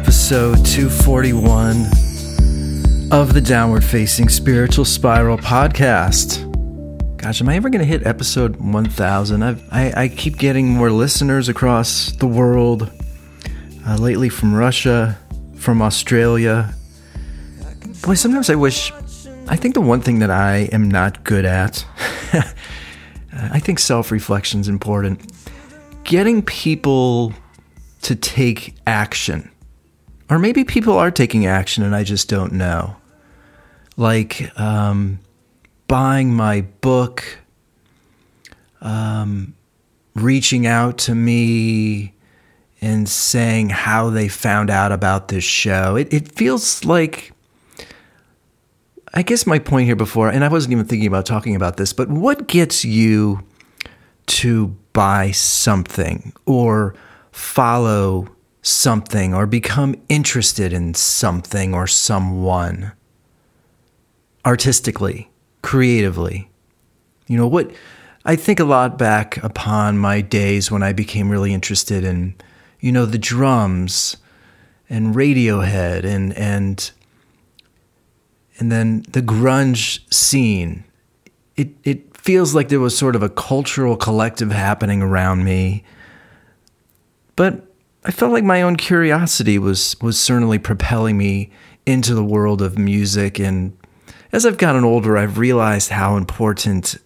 episode 241 of the Downward Facing Spiritual Spiral podcast. Gosh, am I ever going to hit episode 1000? I've, I, I keep getting more listeners across the world, uh, lately from Russia, from Australia. Boy, sometimes I wish. I think the one thing that I am not good at, I think self reflection is important. Getting people to take action. Or maybe people are taking action and I just don't know. Like um, buying my book, um, reaching out to me and saying how they found out about this show. It, it feels like, I guess my point here before, and I wasn't even thinking about talking about this, but what gets you to buy something or follow something or become interested in something or someone artistically, creatively. You know, what I think a lot back upon my days when I became really interested in, you know, the drums and Radiohead and and and then the grunge scene. It it feels like there was sort of a cultural collective happening around me but I felt like my own curiosity was was certainly propelling me into the world of music and as I've gotten older I've realized how important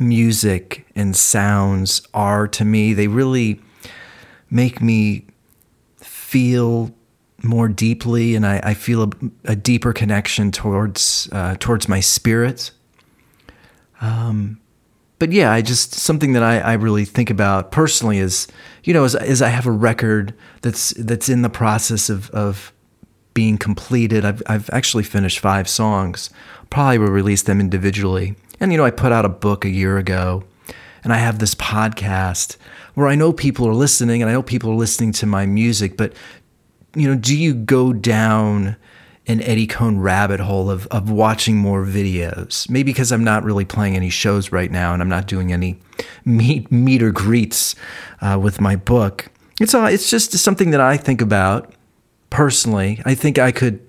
music and sounds are to me. They really make me feel more deeply, and I, I feel a, a, deeper connection towards uh, towards my spirit. Um, but yeah, I just something that I, I really think about personally is, you know, as, as I have a record that's that's in the process of of being completed. I've I've actually finished five songs. Probably will release them individually. And you know, I put out a book a year ago, and I have this podcast where I know people are listening, and I know people are listening to my music. But you know, do you go down an Eddie Cohn rabbit hole of, of watching more videos. Maybe because I'm not really playing any shows right now and I'm not doing any meet, meet or greets uh, with my book. It's, all, it's just something that I think about personally. I think I could,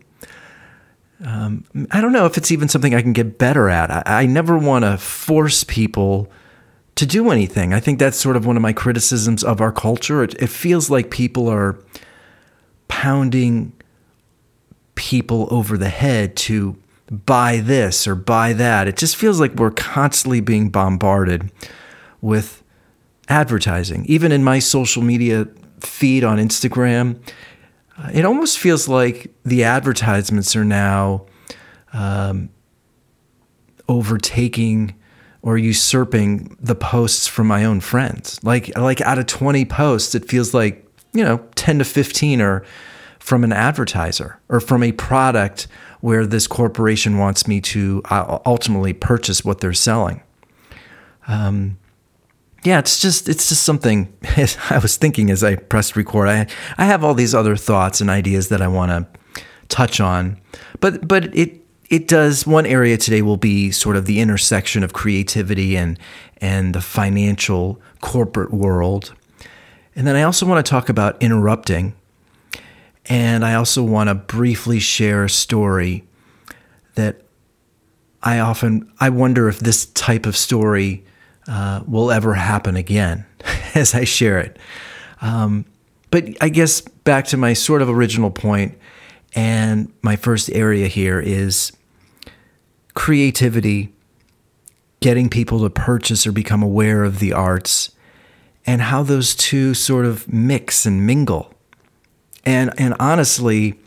um, I don't know if it's even something I can get better at. I, I never want to force people to do anything. I think that's sort of one of my criticisms of our culture. It, it feels like people are pounding people over the head to buy this or buy that. It just feels like we're constantly being bombarded with advertising. Even in my social media feed on Instagram, uh, it almost feels like the advertisements are now um, overtaking or usurping the posts from my own friends. Like like out of 20 posts, it feels like, you know, 10 to 15 are from an advertiser or from a product where this corporation wants me to uh, ultimately purchase what they're selling. Um, yeah, it's just it's just something I was thinking as I pressed record. I I have all these other thoughts and ideas that I want to touch on, but but it it does. One area today will be sort of the intersection of creativity and and the financial corporate world, and then I also want to talk about interrupting and I also want to briefly share a story that I often I wonder if this type of story uh, will ever happen again as I share it. Um, but I guess back to my sort of original point, and my first area here is creativity, getting people to purchase or become aware of the arts, and how those two sort of mix and mingle. And and honestly,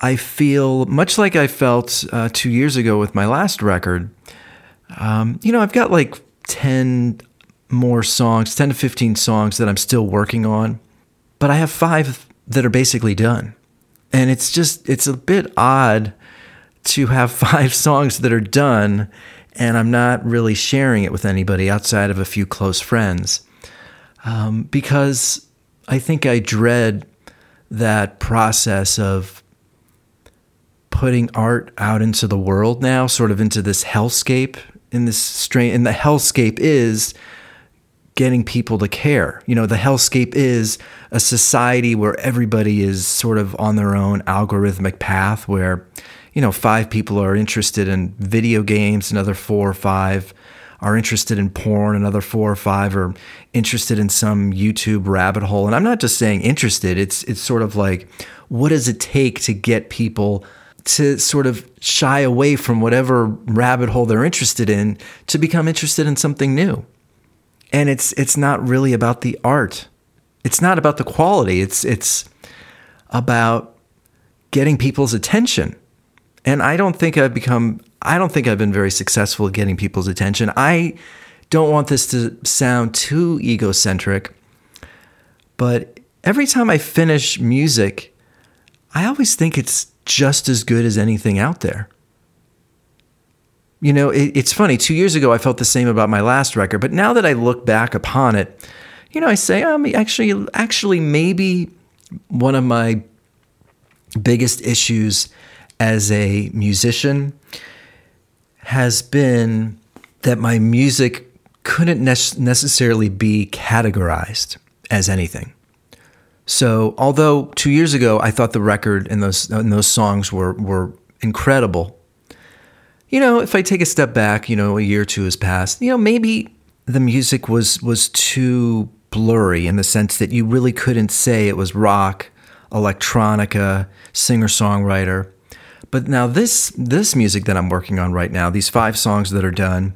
I feel much like I felt uh, two years ago with my last record. Um, you know, I've got like ten more songs, ten to fifteen songs that I'm still working on, but I have five that are basically done. And it's just it's a bit odd to have five songs that are done and I'm not really sharing it with anybody outside of a few close friends um, because I think I dread that process of putting art out into the world now, sort of into this hellscape. In this strain, and the hellscape is getting people to care. You know, the hellscape is a society where everybody is sort of on their own algorithmic path where, you know, five people are interested in video games, another four or five are interested in porn, another four or five are interested in some YouTube rabbit hole. And I'm not just saying interested, it's it's sort of like what does it take to get people to sort of shy away from whatever rabbit hole they're interested in to become interested in something new. And it's it's not really about the art. It's not about the quality. It's it's about getting people's attention. And I don't think I've become I don't think I've been very successful at getting people's attention. I don't want this to sound too egocentric, but every time I finish music, I always think it's just as good as anything out there. You know, it, it's funny. Two years ago, I felt the same about my last record, but now that I look back upon it, you know, I say, um, actually, actually, maybe one of my biggest issues as a musician has been that my music couldn't ne- necessarily be categorized as anything. So, although two years ago I thought the record and those and those songs were were incredible, you know, if I take a step back, you know, a year or two has passed, you know, maybe the music was was too blurry in the sense that you really couldn't say it was rock, electronica, singer songwriter. But now this this music that I'm working on right now, these five songs that are done,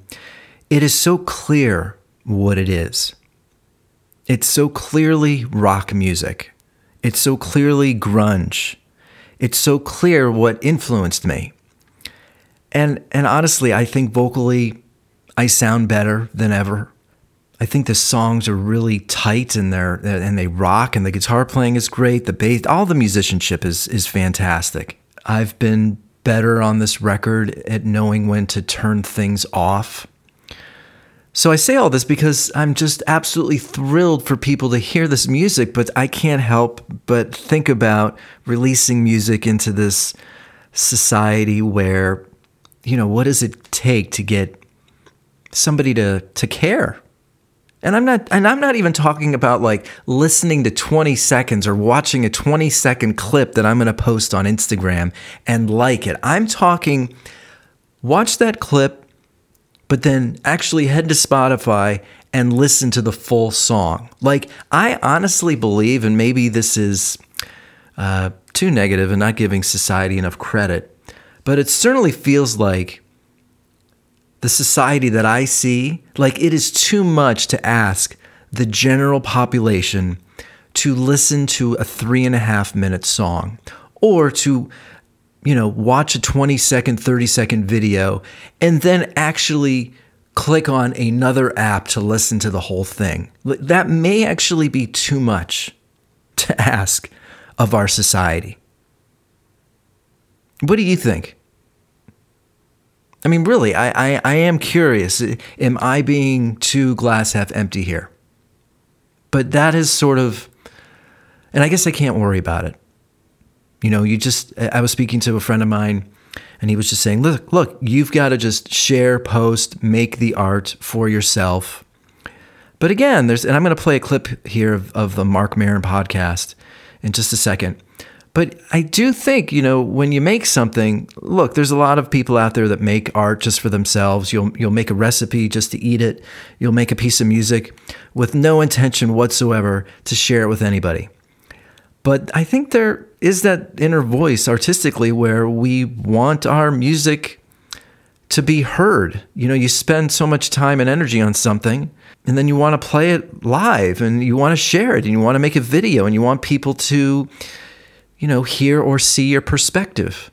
it is so clear what it is. It's so clearly rock music. It's so clearly grunge. It's so clear what influenced me. And and honestly, I think vocally I sound better than ever. I think the songs are really tight and they're and they rock and the guitar playing is great, the bass, all the musicianship is is fantastic. I've been better on this record at knowing when to turn things off so I say all this because I'm just absolutely thrilled for people to hear this music, but I can't help but think about releasing music into this society where, you know, what does it take to get somebody to to care? And I'm not and I'm not even talking about like listening to 20 seconds or watching a 20 second clip that I'm going to post on Instagram and like it. I'm talking watch that clip but then actually head to Spotify and listen to the full song. Like, I honestly believe, and maybe this is uh, too negative and not giving society enough credit, but it certainly feels like the society that I see, like it is too much to ask the general population to listen to a three and a half minute song or to you know, watch a 20 second, 30 second video, and then actually click on another app to listen to the whole thing. That may actually be too much to ask of our society. What do you think? I mean, really, I, I, I am curious. Eh, am I being too glass half empty here? But that is sort of, and I guess I can't worry about it. You know, you just, I was speaking to a friend of mine and he was just saying, look, look, you've got to just share, post, make the art for yourself. But again, there's, and I'm going to play a clip here of, of the Marc Maron podcast in just a second. But I do think, you know, when you make something, look, there's a lot of people out there that make art just for themselves. You'll you'll make a recipe just to eat it. You'll make a piece of music with no intention whatsoever to share it with anybody. But I think there is that inner voice artistically where we want our music to be heard. You know, you spend so much time and energy on something, and then you want to play it live and you want to share it and you want to make a video and you want people to, you know, hear or see your perspective.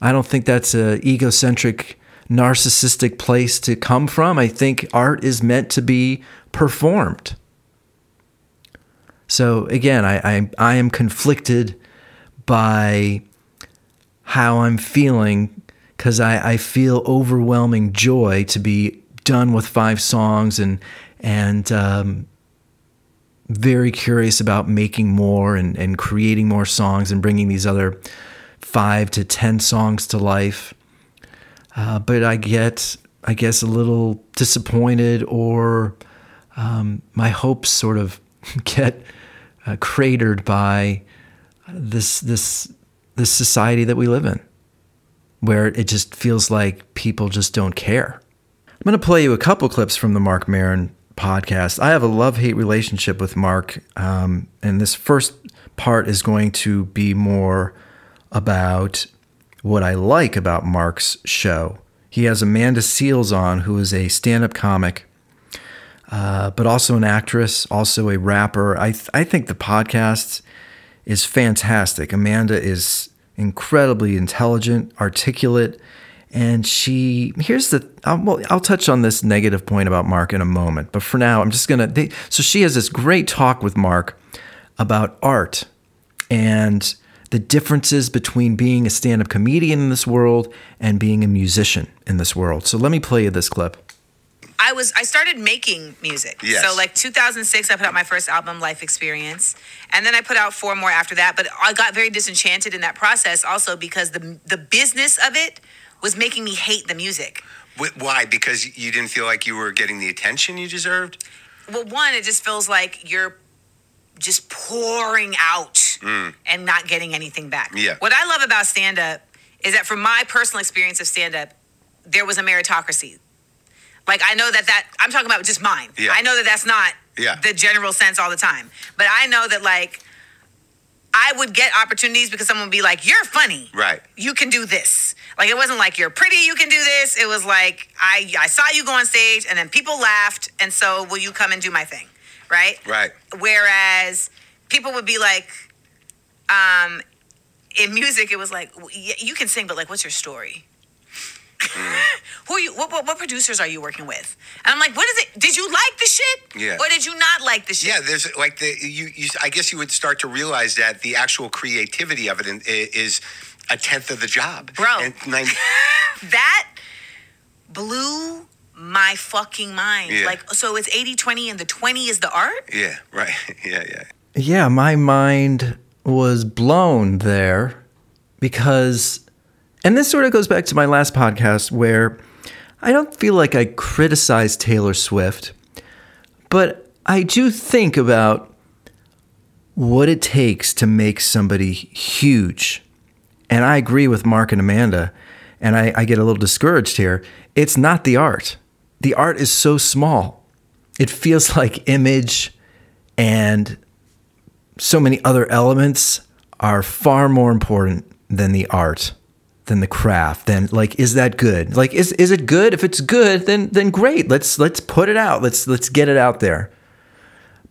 I don't think that's a egocentric, narcissistic place to come from. I think art is meant to be performed. So again, I, I, I am conflicted by how I'm feeling because I, I feel overwhelming joy to be done with five songs and and um, very curious about making more and, and creating more songs and bringing these other five to ten songs to life. Uh, but I get, I guess, a little disappointed or um, my hopes sort of get uh, cratered by this this this society that we live in, where it just feels like people just don't care. I'm going to play you a couple clips from the Marc Maron podcast. I have a love hate relationship with Marc, um, and this first part is going to be more about what I like about Marc's show. He has Amanda Seales on, who is a stand up comic, uh, but also an actress, also a rapper. I, th- I think the podcast is fantastic. Amanda is incredibly intelligent, articulate, and she here's the I'll, well, I'll touch on this negative point about Marc in a moment, but for now I'm just gonna. They, so she has this great talk with Marc about art and the differences between being a stand-up comedian in this world and being a musician in this world. So let me play you this clip. I was I started making music. Yes. So like 2006, I put out my first album, Life Experience, and then I put out four more after that. But I got very disenchanted in that process, also because the the business of it was making me hate the music. Wh- Why? Because you didn't feel like you were getting the attention you deserved? Well, one, it just feels like you're just pouring out mm. and not getting anything back. Yeah. What I love about stand up is that from my personal experience of stand up, there was a meritocracy. Like I know that that I'm talking about just mine. Yeah. I know that that's not Yeah. the general sense all the time, but I know that like I would get opportunities because someone would be like, "You're funny, Right. You can do this." Like it wasn't like you're pretty, you can do this. It was like I I saw you go on stage, and then people laughed, and so will you come and do my thing, right? Right. Whereas people would be like, um, in music, it was like, you can sing, but like, what's your story? Who are you? What, what, what producers are you working with? And I'm like, what is it? Did you like the shit? Yeah. Or did you not like the shit? Yeah, there's like the you, you. I guess you would start to realize that the actual creativity of it in, is a tenth of the job, Bro. And nine, that blew my fucking mind. Yeah. Like, so it's 80 20 and the 20 is the art? yeah, right, yeah, yeah. Yeah, my mind was blown there because, and this sort of goes back to my last podcast where I don't feel like I criticize Taylor Swift, but I do think about what it takes to make somebody huge. And I agree with Marc and Amanda, and I, I get a little discouraged here. It's not the art, the art is so small. It feels like image and so many other elements are far more important than the art than the craft then like is that good? Like is is it good? If it's good then then great. Let's let's put it out. Let's let's get it out there.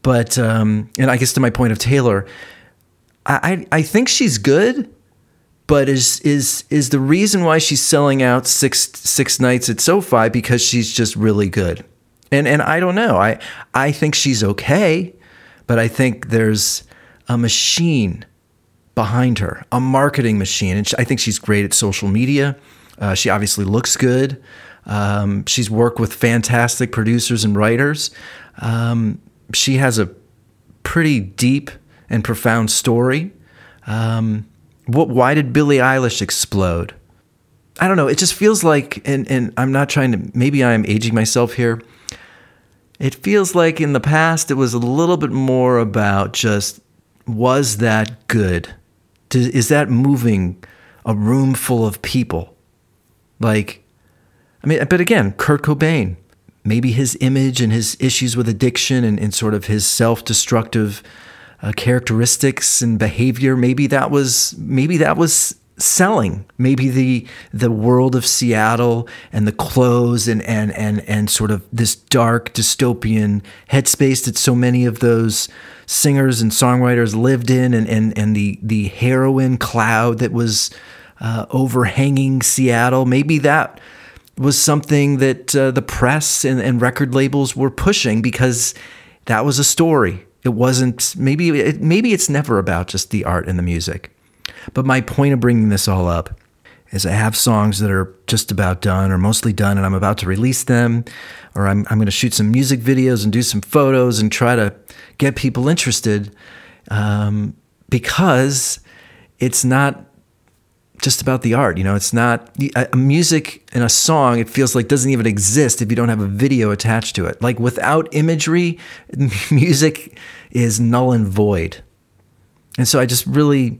But um and i guess to my point of taylor i i, I think she's good but is is is the reason why she's selling out six six nights at SoFi because she's just really good, and and I don't know. I I think she's okay, but I think there's a machine behind her, a marketing machine, and she, I think she's great at social media. Uh, she obviously looks good. Um, she's worked with fantastic producers and writers. Um, she has a pretty deep and profound story. Um, what? Why did Billie Eilish explode? I don't know. It just feels like, and and I'm not trying to. Maybe I'm aging myself here. It feels like in the past it was a little bit more about just was that good? Is that moving a room full of people? Like, I mean, but again, Kurt Cobain, maybe his image and his issues with addiction and, and sort of his self-destructive uh, characteristics and behavior, maybe that was maybe that was selling. Maybe the the world of Seattle and the clothes and and and and sort of this dark dystopian headspace that so many of those singers and songwriters lived in, and and and the the heroin cloud that was uh, overhanging Seattle. Maybe that was something that uh, the press and, and record labels were pushing because that was a story. It wasn't maybe it, maybe it's never about just the art and the music. But my point of bringing this all up is I have songs that are just about done or mostly done, and I'm about to release them, or I'm, I'm going to shoot some music videos and do some photos and try to get people interested um, because it's not just about the art. You know, it's not a music and a song. It feels like doesn't even exist if you don't have a video attached to it. Like without imagery, music is null and void. And so I just really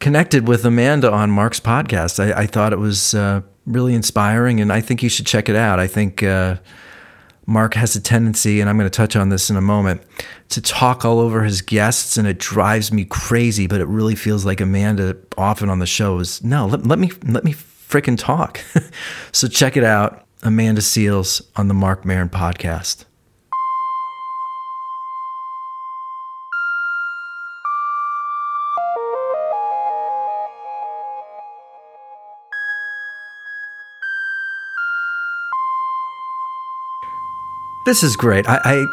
connected with Amanda on Marc's podcast. I, I thought it was uh, really inspiring, and I think you should check it out. I think uh, Marc has a tendency, and I'm going to touch on this in a moment, to talk all over his guests, and it drives me crazy. But it really feels like Amanda often on the show is no, let, let me let me fricking talk. so check it out, Amanda Seales on the Marc Maron podcast. This is great. I, I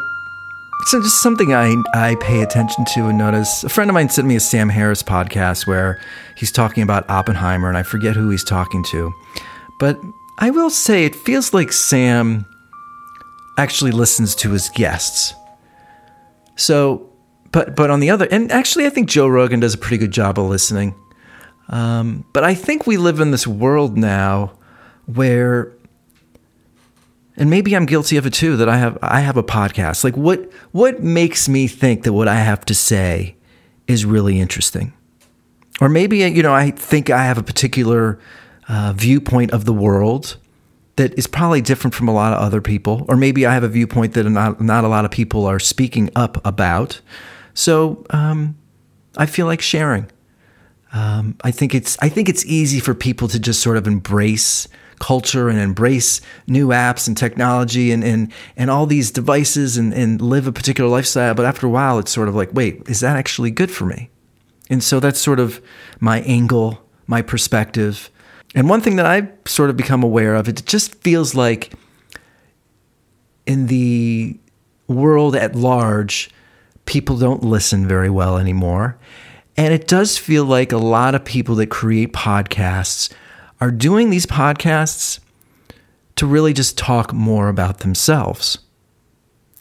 so just something I I pay attention to and notice. A friend of mine sent me a Sam Harris podcast where he's talking about Oppenheimer, and I forget who he's talking to, but I will say it feels like Sam actually listens to his guests. So, but but on the other, and actually, I think Joe Rogan does a pretty good job of listening. Um, but I think we live in this world now where and maybe I'm guilty of it too that I have I have a podcast. Like what what makes me think that what I have to say is really interesting? Or maybe you know I think I have a particular uh, viewpoint of the world that is probably different from a lot of other people, or maybe I have a viewpoint that not not a lot of people are speaking up about. So um, I feel like sharing. Um, I think it's I think it's easy for people to just sort of embrace culture and embrace new apps and technology and and, and all these devices and, and live a particular lifestyle. But after a while, it's sort of like, wait, is that actually good for me? And so that's sort of my angle, my perspective. And one thing that I've sort of become aware of, it just feels like in the world at large, people don't listen very well anymore. And it does feel like a lot of people that create podcasts are doing these podcasts to really just talk more about themselves.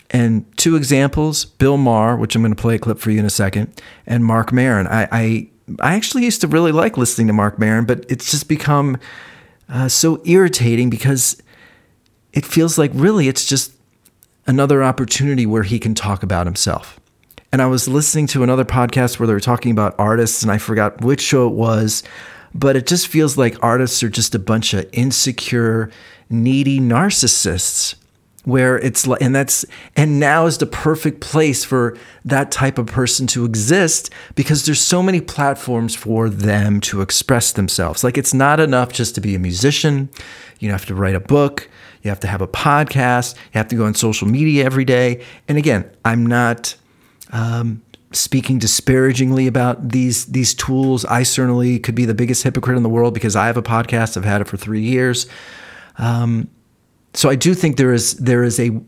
And two examples Bill Maher, which I'm going to play a clip for you in a second, and Marc Maron. I, I, I actually used to really like listening to Marc Maron, but it's just become uh, so irritating because it feels like really it's just another opportunity where he can talk about himself. And I was listening to another podcast where they were talking about artists, and I forgot which show it was, but it just feels like artists are just a bunch of insecure, needy narcissists. Where it's like, and that's, and now is the perfect place for that type of person to exist because there's so many platforms for them to express themselves. Like, it's not enough just to be a musician. You have to write a book. You have to have a podcast. You have to go on social media every day. And again, I'm not um, speaking disparagingly about these these tools. I certainly could be the biggest hypocrite in the world because I have a podcast. I've had it for three years. Um, so I do think there is there is a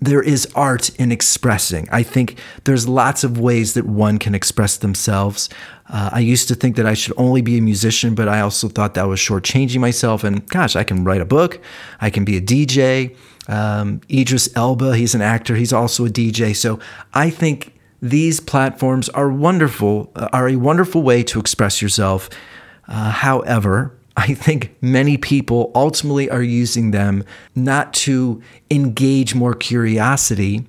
there is art in expressing. I think there's lots of ways that one can express themselves. Uh, I used to think that I should only be a musician, but I also thought that was shortchanging myself. And gosh, I can write a book, I can be a DJ. Um, Idris Elba, he's an actor, he's also a DJ. So I think these platforms are wonderful, uh, are a wonderful way to express yourself. Uh, however, I think many people ultimately are using them not to engage more curiosity,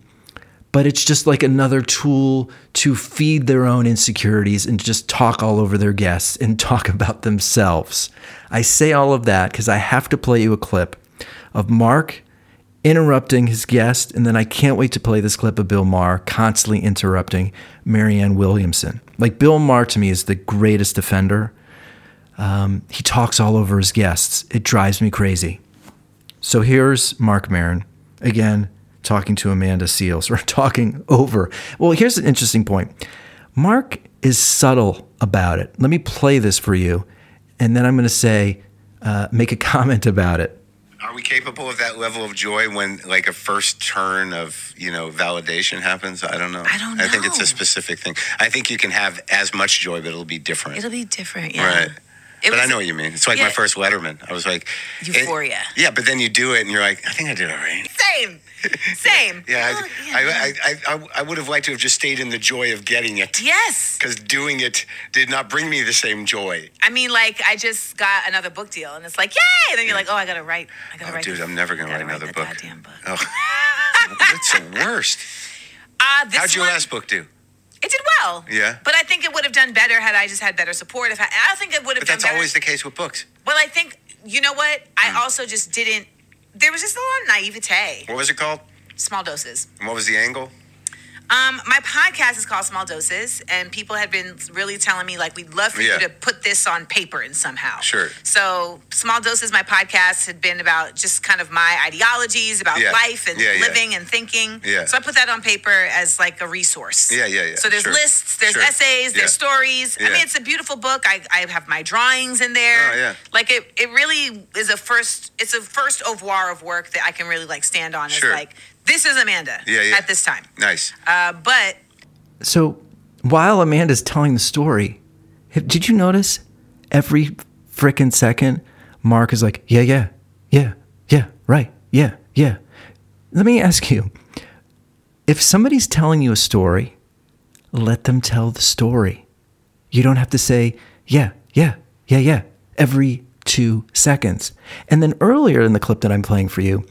but it's just like another tool to feed their own insecurities and just talk all over their guests and talk about themselves. I say all of that because I have to play you a clip of Marc interrupting his guest, and then I can't wait to play this clip of Bill Maher constantly interrupting Marianne Williamson. Like Bill Maher to me is the greatest defender. Um, he talks all over his guests. It drives me crazy. So here's Marc Maron again talking to Amanda Seales or talking over. Well, here's an interesting point. Marc is subtle about it. Let me play this for you, and then I'm going to say, uh, make a comment about it. Are we capable of that level of joy when like a first turn of, you know, validation happens? I don't know. I don't I think it's know. a specific thing. I think you can have as much joy, but it'll be different. It'll be different. Yeah. Right. It but I know what you mean. It's like my first Letterman. I was like, it- Euphoria. yeah, but then you do it and you're like, I think I did all right. Same. Same. Yeah, Well, I, yeah. I, I, I, I would have liked to have just stayed in the joy of getting it. yes. Because doing it did not bring me the same joy. I mean, like, I just got another book deal, and it's like, yay! And then you're like, oh, I gotta write. I gotta Oh, write. dude, this- I'm never gonna write another the book. Goddamn book. Oh, it's the worst. Uh, this How'd your one, last book do? It did well. Yeah. But I think it would have done better had I just had better support. If I, I don't think it would have But done that's better. always the case with books. well, I think you know what? Hmm. I also just didn't. There was just a lot of naivete. What was it called? Small doses. And what was the angle? Um, my podcast is called Small Doses, and people had been really telling me like we'd love for Yeah. you to put this on paper and somehow. Sure. So Small Doses, my podcast had been about just kind of my ideologies about Yeah. life and Yeah, living and thinking. Yeah. So I put that on paper as like a resource. Yeah, yeah, yeah. So there's Sure. lists, there's Sure. essays, there's stories. I mean, it's a beautiful book. I, I have my drawings in there. Oh, yeah. Like it, it really is a first. It's a first oeuvre of work that I can really like stand on. Sure. As like this is Amanda. Yeah, yeah. At this time. Nice. Uh, but So while Amanda's telling the story, did you notice every frickin' second Marc is like, yeah, yeah, yeah, yeah, right, yeah, yeah. Let me ask you if somebody's telling you a story, let them tell the story. You don't have to say, yeah, yeah, yeah, yeah, every two seconds. And then earlier in the clip that I'm playing for you,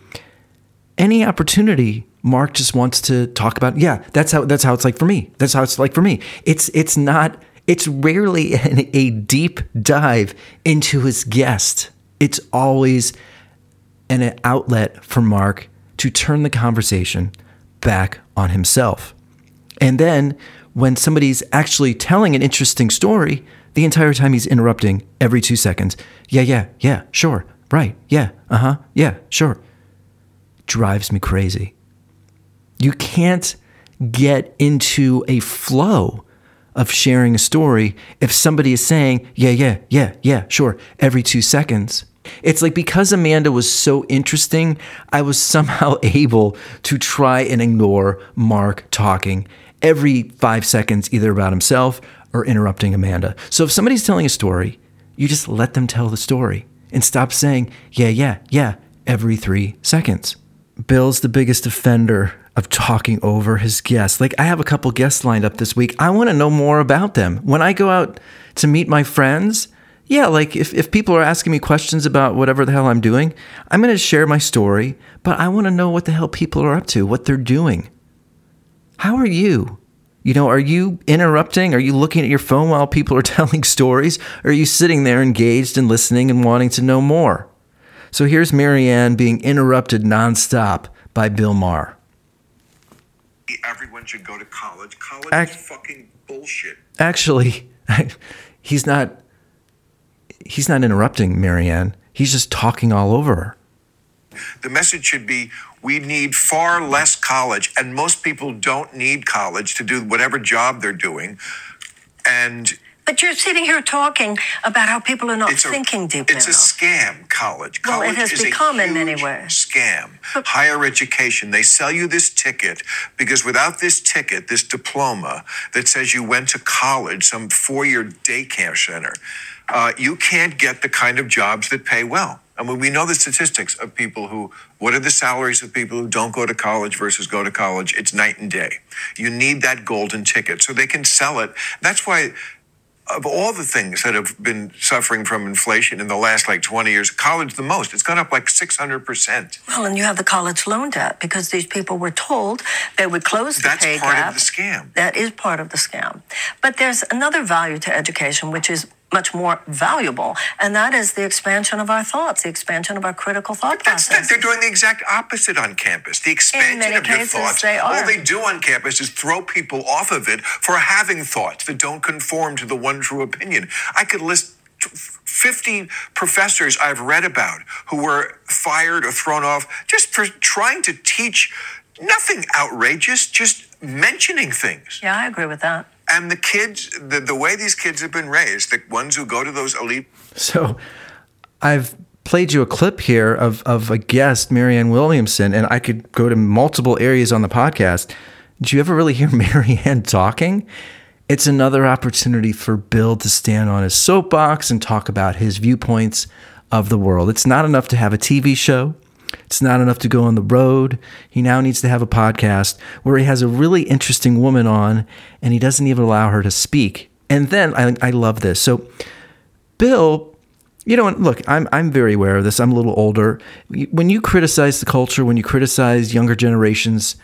any opportunity mark just wants to talk about yeah that's how that's how it's like for me. That's how it's like for me. It's it's not it's rarely an, a deep dive into his guest. It's always an outlet for mark to turn the conversation back on himself. And then when somebody's actually telling an interesting story the entire time he's interrupting every two seconds. Yeah yeah yeah sure right yeah uh-huh yeah sure drives me crazy. You can't get into a flow of sharing a story if somebody is saying, yeah, yeah, yeah, yeah, sure, every two seconds. It's like because Amanda was so interesting, I was somehow able to try and ignore Marc talking every five seconds, either about himself or interrupting Amanda. So if somebody's telling a story, you just let them tell the story and stop saying, yeah, yeah, yeah, every three seconds. Bill's the biggest offender of talking over his guests. Like, I have a couple guests lined up this week. I want to know more about them. When I go out to meet my friends, yeah, like if, if people are asking me questions about whatever the hell I'm doing, I'm going to share my story, but I want to know what the hell people are up to, what they're doing. How are you? You know, are you interrupting? Are you looking at your phone while people are telling stories? Or are you sitting there engaged and listening and wanting to know more? So here's Marianne being interrupted nonstop by Bill Maher. everyone should go to college. College Act- is fucking bullshit. Actually, he's not he's not interrupting Marianne. He's just talking all over her. The message should be we need far less college, and most people don't need college to do whatever job they're doing. And But you're sitting here talking about how people are not it's a thinking deep it's a enough. scam. College. Well, it College has is become a in many huge ways. Scam. Higher education. They sell you this ticket because without this ticket, this diploma that says you went to college, some four-year daycare center, uh, you can't get the kind of jobs that pay well. I mean, we know the statistics of people who. What are the salaries of people who don't go to college versus go to college? It's night and day. You need that golden ticket so they can sell it. That's why of all the things that have been suffering from inflation in the last like 20 years, college the most. It's gone up like 600%. well, and you have the college loan debt because these people were told they would close the pay gap. That's part of the scam. That is part of the scam. But there's another value to education, which is much more valuable, and that is the expansion of our thoughts, the expansion of our critical thought That's that. process. They're doing the exact opposite on campus. The expansion of your thoughts. they. All they do on campus is throw people off of it for having thoughts that don't conform to the one true opinion. I could list t- 50 professors I've read about who were fired or thrown off just for trying to teach nothing outrageous, just mentioning things. yeah, I agree with that. And the kids, the, the way these kids have been raised, the ones who go to those elite So I've played you a clip here of, of a guest, Marianne Williamson, and I could go to multiple areas on the podcast. Do you ever really hear Marianne talking? it's another opportunity for Bill to stand on his soapbox and talk about his viewpoints of the world. It's not enough to have a TV show. It's not enough to go on the road. He now needs to have a podcast where he has a really interesting woman on and he doesn't even allow her to speak. And then I, I love this. So, Bill, you know, look, I'm, I'm very aware of this. I'm a little older. When you criticize the culture, when you criticize younger generations,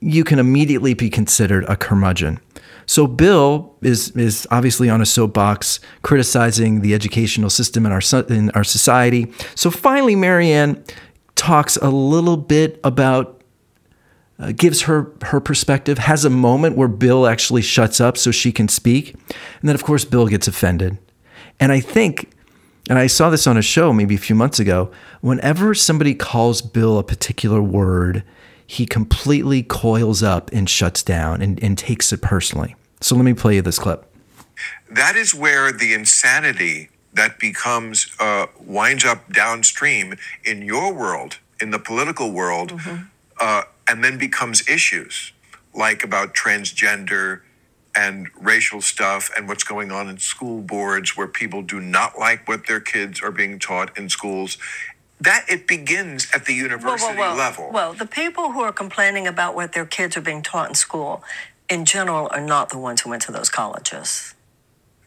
you can immediately be considered a curmudgeon. So Bill is is obviously on a soapbox criticizing the educational system in our in our society. So finally, Marianne talks a little bit about uh, gives her her perspective, has a moment where Bill actually shuts up so she can speak, and then of course Bill gets offended. And I think, and I saw this on a show maybe a few months ago. Whenever somebody calls Bill a particular word, he completely coils up and shuts down and, and takes it personally. So let me play you this clip. That is where the insanity that becomes uh, winds up downstream in your world, in the political world, mm-hmm. uh, and then becomes issues like about transgender and racial stuff and what's going on in school boards where people do not like what their kids are being taught in schools that it begins at the university level. Well, the people who are complaining about what their kids are being taught in school, in general, are not the ones who went to those colleges.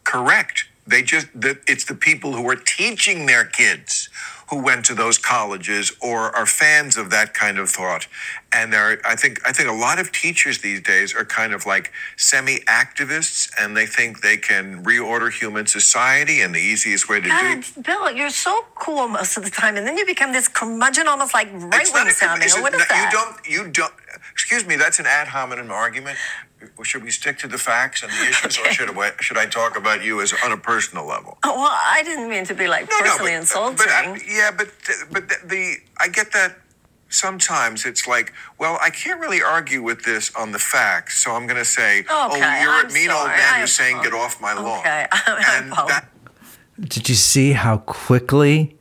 Correct. They just that it's the people who are teaching their kids who went to those colleges or are fans of that kind of thought. And there I think I think a lot of teachers these days are kind of like semi-activists and they think they can reorder human society and the easiest way to do. God, do Bill, you're so cool most of the time and then you become this curmudgeon almost like right wing sounding. What is that? You don't you don't excuse me, that's an ad hominem argument should we stick to the facts and the issues, okay. or should I, should I talk about you as on a personal level? Oh, well, I didn't mean to be like no, personally no, but, uh, insulting. But I, yeah, but but the, the I get that sometimes it's like, well, I can't really argue with this on the facts, so I'm going to say, oh, okay, oh, you're I'm a mean sorry. old man who's saying, get off my lawn. Okay, I'm, and that, Did you see how quickly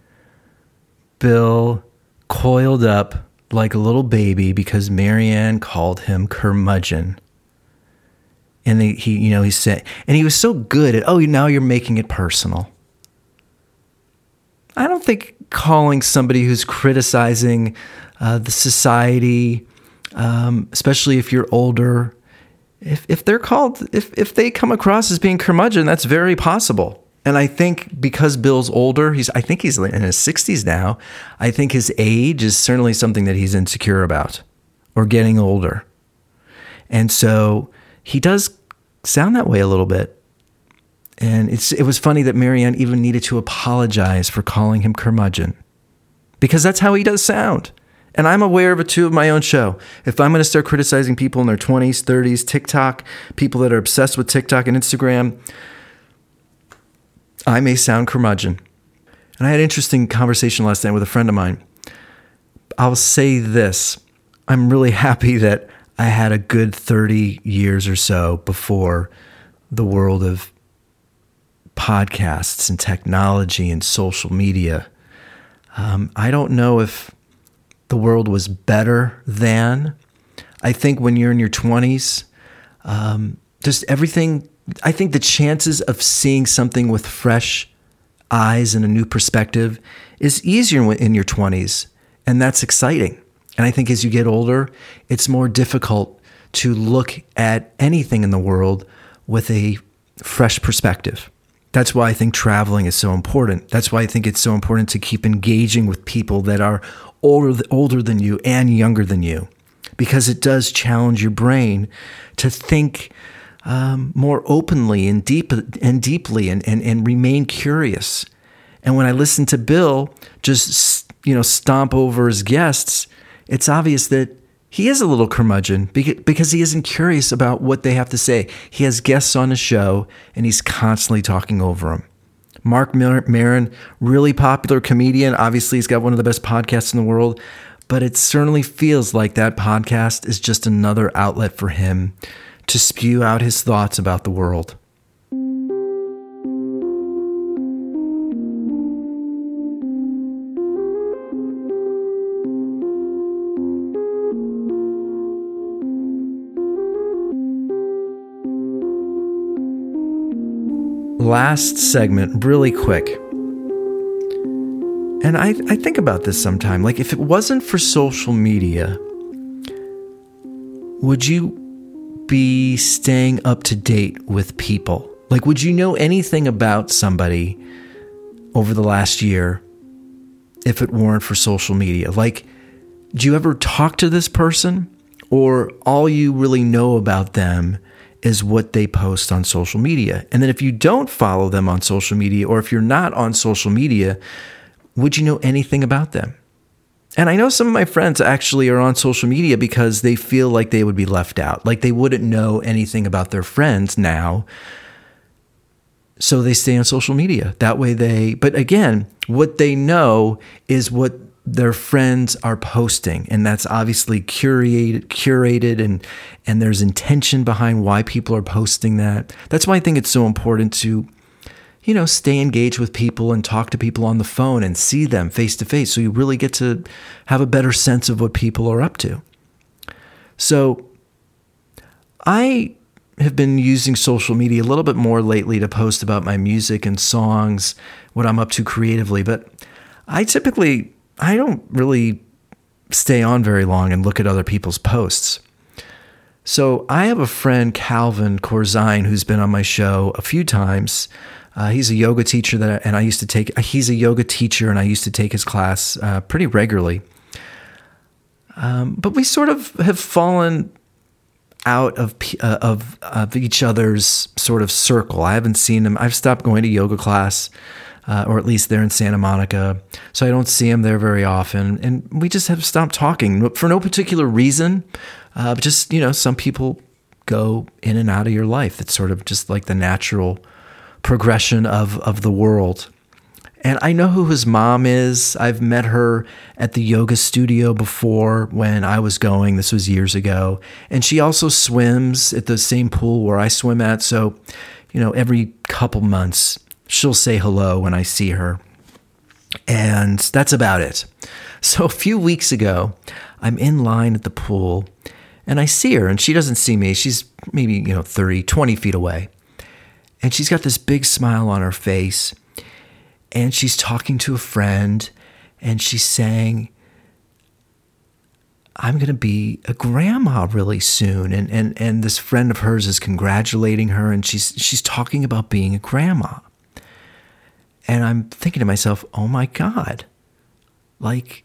Bill coiled up like a little baby because Marianne called him curmudgeon? and he, he, you know, he said, and he was so good at, oh, now you're making it personal. I don't think calling somebody who's criticizing uh, the society, um, especially if you're older, if, if they're called, if, if they come across as being curmudgeon, that's very possible. And I think because Bill's older, he's I think he's in his 60s now. I think his age is certainly something that he's insecure about or getting older. And so he does sound that way a little bit. And it's, it was funny that Marianne even needed to apologize for calling him curmudgeon because that's how he does sound. And I'm aware of it too of my own show. If I'm going to start criticizing people in their 20s, 30s, TikTok, people that are obsessed with TikTok and Instagram, I may sound curmudgeon. And I had an interesting conversation last night with a friend of mine. I'll say this I'm really happy that I had a good 30 years or so before the world of podcasts and technology and social media. Um, I don't know if the world was better than. I think when you're in your 20s, um, just everything, I think the chances of seeing something with fresh eyes and a new perspective is easier in your 20s. And that's exciting. And I think as you get older, it's more difficult to look at anything in the world with a fresh perspective. That's why I think traveling is so important. That's why I think it's so important to keep engaging with people that are older, older than you and younger than you, because it does challenge your brain to think um, more openly and deep and deeply and, and, and remain curious. And when I listen to Bill just you know stomp over his guests, it's obvious that he is a little curmudgeon because he isn't curious about what they have to say. He has guests on his show and he's constantly talking over them. Marc Maron, really popular comedian. Obviously, he's got one of the best podcasts in the world, but it certainly feels like that podcast is just another outlet for him to spew out his thoughts about the world. last segment really quick. And I, I think about this sometime. Like, if it wasn't for social media, would you be staying up to date with people? Like, would you know anything about somebody over the last year if it weren't for social media? Like, do you ever talk to this person? Or all you really know about them is what they post on social media? And then if you don't follow them on social media, or if you're not on social media, would you know anything about them? And I know some of my friends actually are on social media because they feel like they would be left out, like they wouldn't know anything about their friends now. So they stay on social media. That way they, but again, what they know is what their friends are posting and that's obviously curated curated and and there's intention behind why people are posting that. That's why I think it's so important to you know, stay engaged with people and talk to people on the phone and see them face to face. So you really get to have a better sense of what people are up to. So I have been using social media a little bit more lately to post about my music and songs, what I'm up to creatively, but I typically I don't really stay on very long and look at other people's posts. So I have a friend, Calvin Corzine, who's been on my show a few times. Uh, he's a yoga teacher that, and I used to take. He's a yoga teacher, and I used to take his class uh, pretty regularly. Um, but we sort of have fallen out of uh, of of each other's sort of circle. I haven't seen him. I've stopped going to yoga class, uh, or at least they're in Santa Monica, so I don't see him there very often. And we just have stopped talking for no particular reason. Uh, just you know, some people go in and out of your life. It's sort of just like the natural progression of, of the world. And I know who his mom is. I've met her at the yoga studio before when I was going. This was years ago. And she also swims at the same pool where I swim at. So, you know, every couple months, she'll say hello when I see her. And that's about it. So a few weeks ago, I'm in line at the pool and I see her and she doesn't see me. She's maybe, you know, 30, 20 feet away. And she's got this big smile on her face. And she's talking to a friend and she's saying, I'm going to be a grandma really soon. And, and, and this friend of hers is congratulating her and she's, she's talking about being a grandma. And I'm thinking to myself, oh my God, like,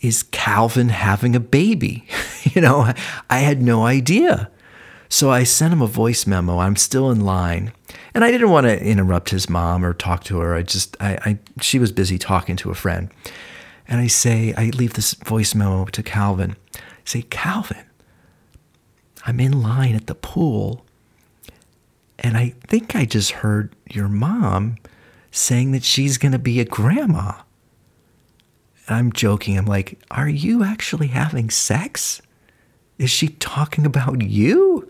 is Calvin having a baby? you know, I had no idea. So I sent him a voice memo. I'm still in line. And I didn't want to interrupt his mom or talk to her. I just, I, I, she was busy talking to a friend. And I say, I leave this voice memo to Calvin. I say, Calvin, I'm in line at the pool. And I think I just heard your mom saying that she's going to be a grandma. And I'm joking. I'm like, Are you actually having sex? Is she talking about you?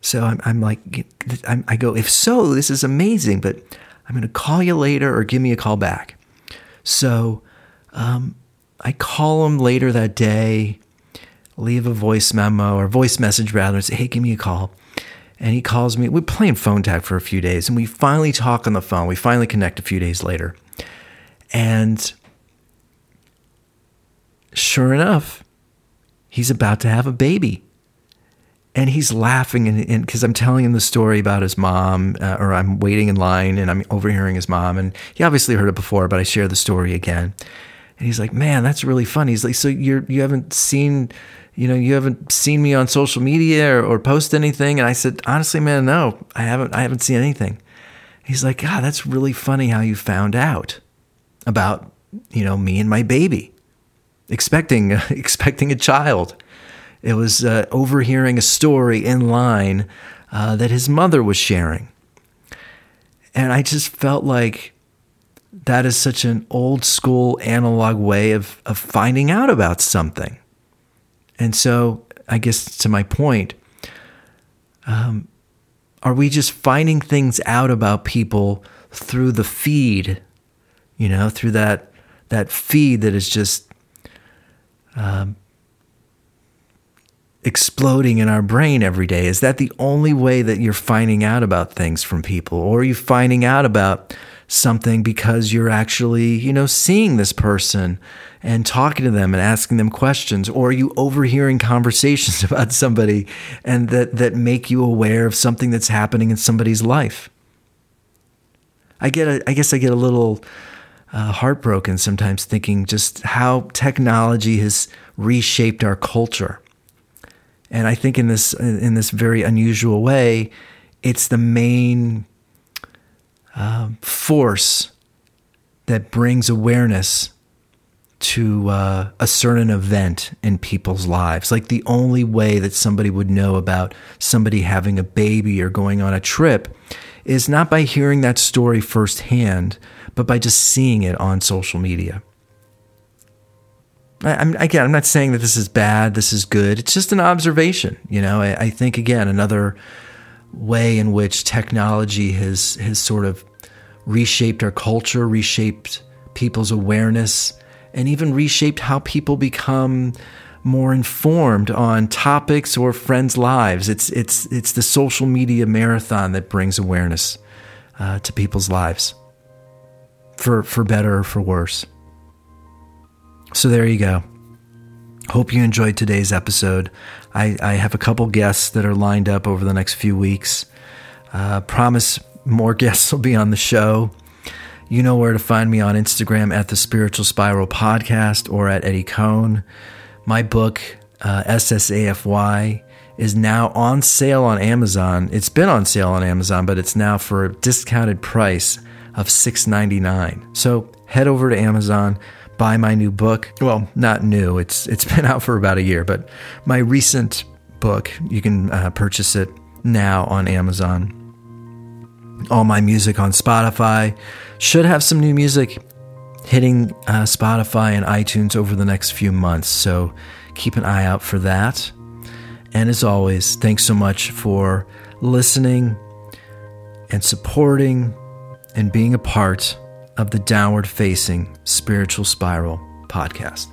So I'm, I'm like, I'm, I go, if so, this is amazing, but I'm going to call you later or give me a call back. So um, I call him later that day, leave a voice memo or voice message rather, and say, hey, give me a call. And he calls me. We're playing phone tag for a few days, and we finally talk on the phone. We finally connect a few days later. And sure enough, he's about to have a baby and he's laughing and because I'm telling him the story about his mom, uh, or I'm waiting in line and I'm overhearing his mom, and he obviously heard it before, but I share the story again, and he's like, "Man, that's really funny." He's like, "So you're you haven't seen." You know, you haven't seen me on social media or, or post anything, and I said, honestly, man, no, I haven't. I haven't seen anything. He's like, God, that's really funny how you found out about you know me and my baby, expecting expecting a child. It was uh, overhearing a story in line uh, that his mother was sharing. And I just felt like that is such an old school analog way of, of finding out about something. And so, I guess to my point, um, are we just finding things out about people through the feed, you know, through that that feed that is just um, exploding in our brain every day? Is that the only way that you're finding out about things from people? Or are you finding out about something because you're actually, you know, seeing this person and talking to them and asking them questions? Or are you overhearing conversations about somebody and that, that make you aware of something that's happening in somebody's life? I get a, I guess I get a little uh, heartbroken sometimes thinking just how technology has reshaped our culture. And I think in this in this very unusual way, it's the main uh, force that brings awareness to uh, a certain event in people's lives. Like the only way that somebody would know about somebody having a baby or going on a trip is not by hearing that story firsthand, but by just seeing it on social media. I, am again, I'm not saying that this is bad, this is good. It's just an observation. You know, I, I think again another way in which technology has has sort of reshaped our culture, reshaped people's awareness, and even reshaped how people become more informed on topics or friends' lives. It's it's it's the social media marathon that brings awareness uh, to people's lives, for for better or for worse. So there you go. Hope you enjoyed today's episode. I, I have a couple guests that are lined up over the next few weeks. Uh, promise more guests will be on the show. You know where to find me on Instagram at the Spiritual Spiral Podcast or at Eddie Cohn. My book, uh, SSAFY, is now on sale on Amazon. It's been on sale on Amazon, but it's now for a discounted price of $6.99. So head over to Amazon, buy my new book. Well, not new. It's it's been out for about a year, but my recent book, you can uh, purchase it now on Amazon all my music on Spotify. Should have some new music hitting uh, Spotify and iTunes over the next few months. So keep an eye out for that. And as always, thanks so much for listening and supporting and being a part of the Downward Facing Spiritual Spiral podcast.